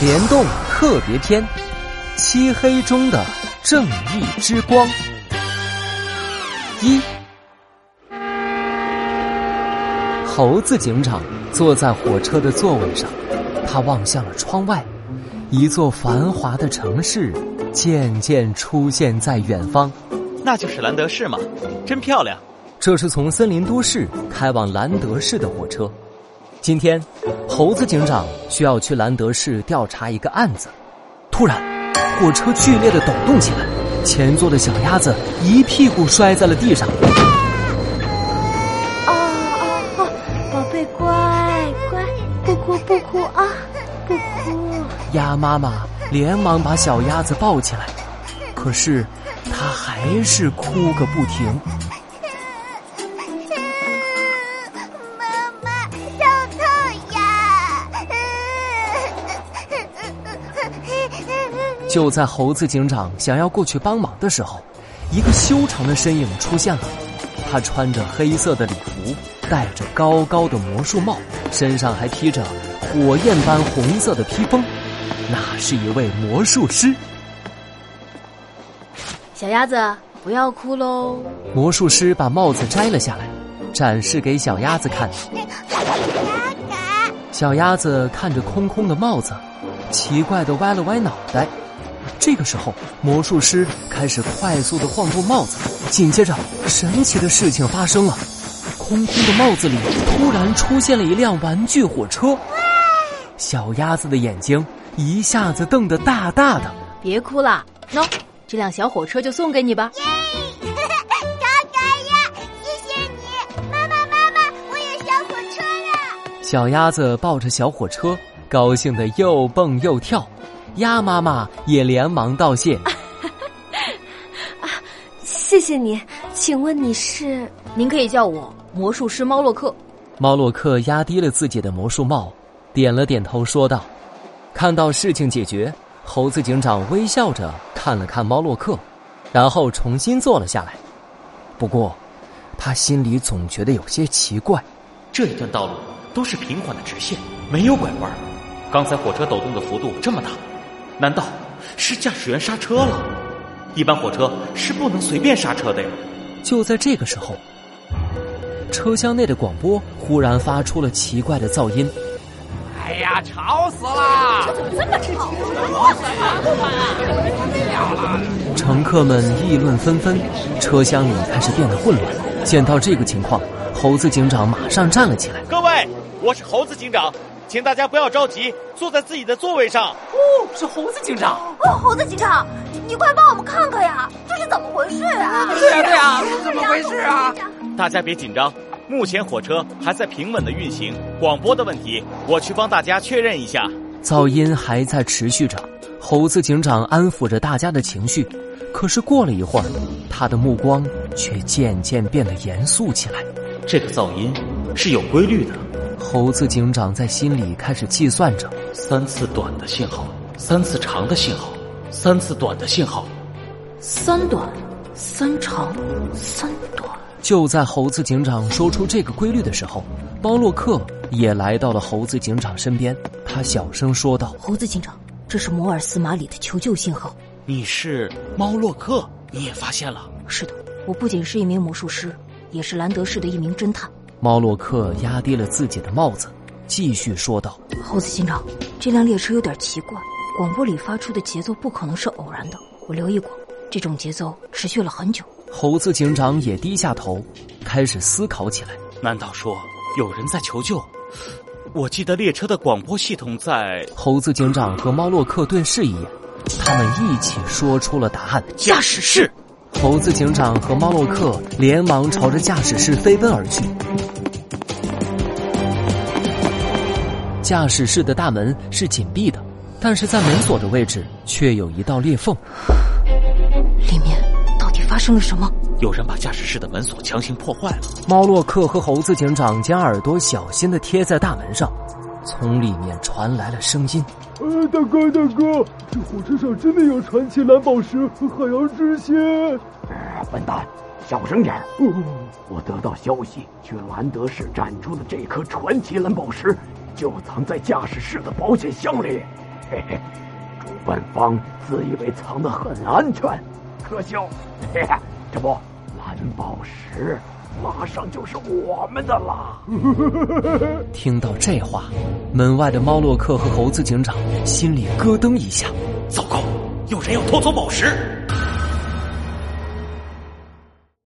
联动特别篇：漆黑中的正义之光。一，猴子警长坐在火车的座位上，他望向了窗外，一座繁华的城市渐渐出现在远方。那就是兰德市吗？真漂亮。这是从森林都市开往兰德市的火车。今天，猴子警长需要去兰德市调查一个案子。突然，火车剧烈的抖动起来，前座的小鸭子一屁股摔在了地上。啊啊啊！宝贝，乖乖，不哭不哭啊，不哭。鸭妈妈连忙把小鸭子抱起来，可是它还是哭个不停。就在猴子警长想要过去帮忙的时候，一个修长的身影出现了。他穿着黑色的礼服，戴着高高的魔术帽，身上还披着火焰般红色的披风，那是一位魔术师。小鸭子，不要哭喽！魔术师把帽子摘了下来，展示给小鸭子看。小鸭子看着空空的帽子，奇怪的歪了歪脑袋。这个时候，魔术师开始快速的晃动帽子，紧接着，神奇的事情发生了，空空的帽子里突然出现了一辆玩具火车。小鸭子的眼睛一下子瞪得大大的。别哭了，喏，这辆小火车就送给你吧。耶，好可爱呀！谢谢你，妈妈妈妈，我有小火车了。小鸭子抱着小火车，高兴的又蹦又跳。鸭妈妈也连忙道谢。啊，谢谢你，请问你是？您可以叫我魔术师猫洛克。猫洛克压低了自己的魔术帽，点了点头，说道：“看到事情解决，猴子警长微笑着看了看猫洛克，然后重新坐了下来。不过，他心里总觉得有些奇怪。这一段道路都是平缓的直线，没有拐弯。刚才火车抖动的幅度这么大。”难道是驾驶员刹车了？一般火车是不能随便刹车的呀。就在这个时候，车厢内的广播忽然发出了奇怪的噪音。哎呀，吵死了！这怎么这么吵？乘客们议论纷纷，车厢里开始变得混乱。见到这个情况，猴子警长马上站了起来。各位，我是猴子警长。请大家不要着急，坐在自己的座位上。哦，是猴子警长。哦，猴子警长，你快帮我们看看呀，这是怎么回事啊？对呀对呀，怎么回事啊？大家别紧张，目前火车还在平稳的运行。广播的问题，我去帮大家确认一下。噪音还在持续着，猴子警长安抚着大家的情绪。可是过了一会儿，他的目光却渐渐变得严肃起来。这个噪音是有规律的。猴子警长在心里开始计算着：三次短的信号，三次长的信号，三次短的信号，三短，三长，三短。就在猴子警长说出这个规律的时候，包洛克也来到了猴子警长身边。他小声说道：“猴子警长，这是摩尔斯马里的求救信号。你是猫洛克，你也发现了？是的，我不仅是一名魔术师，也是兰德市的一名侦探。”猫洛克压低了自己的帽子，继续说道：“猴子警长，这辆列车有点奇怪，广播里发出的节奏不可能是偶然的。我留意过，这种节奏持续了很久。”猴子警长也低下头，开始思考起来。难道说有人在求救？我记得列车的广播系统在……猴子警长和猫洛克对视一眼，他们一起说出了答案：驾驶室。猴子警长和猫洛克连忙朝着驾驶室飞奔而去。驾驶室的大门是紧闭的，但是在门锁的位置却有一道裂缝。里面到底发生了什么？有人把驾驶室的门锁强行破坏了。猫洛克和猴子警长将耳朵小心的贴在大门上，从里面传来了声音：“呃，大哥，大哥，这火车上真的有传奇蓝宝石和海洋之心。”笨蛋，小声点哦，我得到消息，去兰德市展出的这颗传奇蓝宝石。就藏在驾驶室的保险箱里。嘿嘿，主办方自以为藏得很安全，可笑。嘿嘿，这不，蓝宝石马上就是我们的啦！听到这话，门外的猫洛克和猴子警长心里咯噔一下。糟糕，有人要偷走宝石！